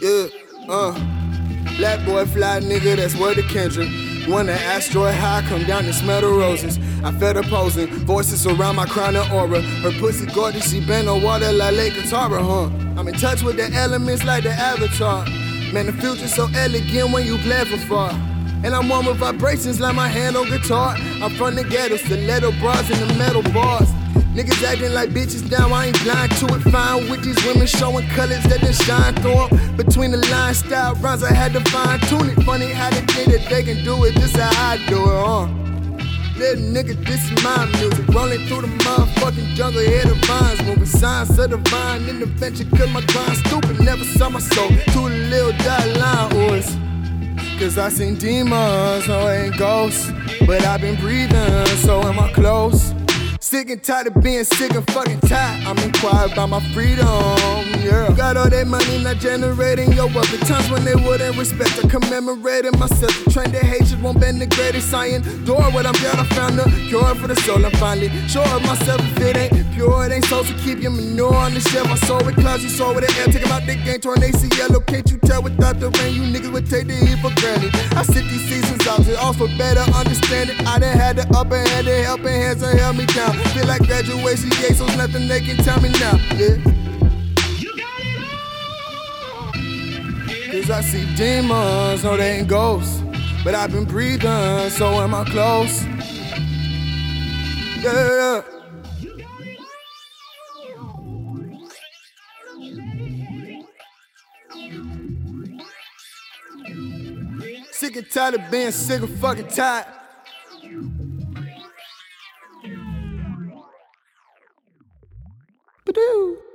Yeah, uh. Black boy, fly nigga, that's word of Kendrick. When the asteroid high come down and smell the roses. I felt her posing, voices around my crown and aura. Her pussy gorgeous, she bent on water like Lake Katara, huh? I'm in touch with the elements like the avatar. Man, the future's so elegant when you glad for far. And I'm one with vibrations like my hand on guitar. I'm from the ghetto, stiletto bras and the metal bars. Niggas acting like bitches now, I ain't blind to it. Fine with these women showing colors that they shine through 'em. Between the line style rhymes, I had to fine tune it. Funny how they think that they can do it, this how I do it, huh? Little nigga, this is my music. Rolling through the motherfucking jungle, hear the vines. Moving signs of the intervention, cause my grind stupid. Never saw my soul to the little dot line. Cause I seen demons, no ain't ghosts. But I've been breathing, so am I close? Sick and tired of being sick and fucking tired. I'm inquired about my freedom, yeah. Got all that money not generating your wealth. The times when they wouldn't respect or commemorating myself. The trend of hatred won't bend the greatest science. Door what I'm down, I found the cure for the soul. I'm finally sure of myself if it ain't pure. It ain't so to keep your manure on the shelf. My soul with clouds, you saw with the air. Take 'em out the game, torn ACL. Can't you tell without the rain? You niggas would take the heat for granted. I sit these seasons out to for better understanding. I done had the upper hand, the helping hands to held me down. Feel like graduation, yeah, so nothing they can tell me now, yeah. Cause I see demons, no, they ain't ghosts. But I've been breathing, so am I close? Yeah. Sick and tired of being sick and fucking tired. Badoo.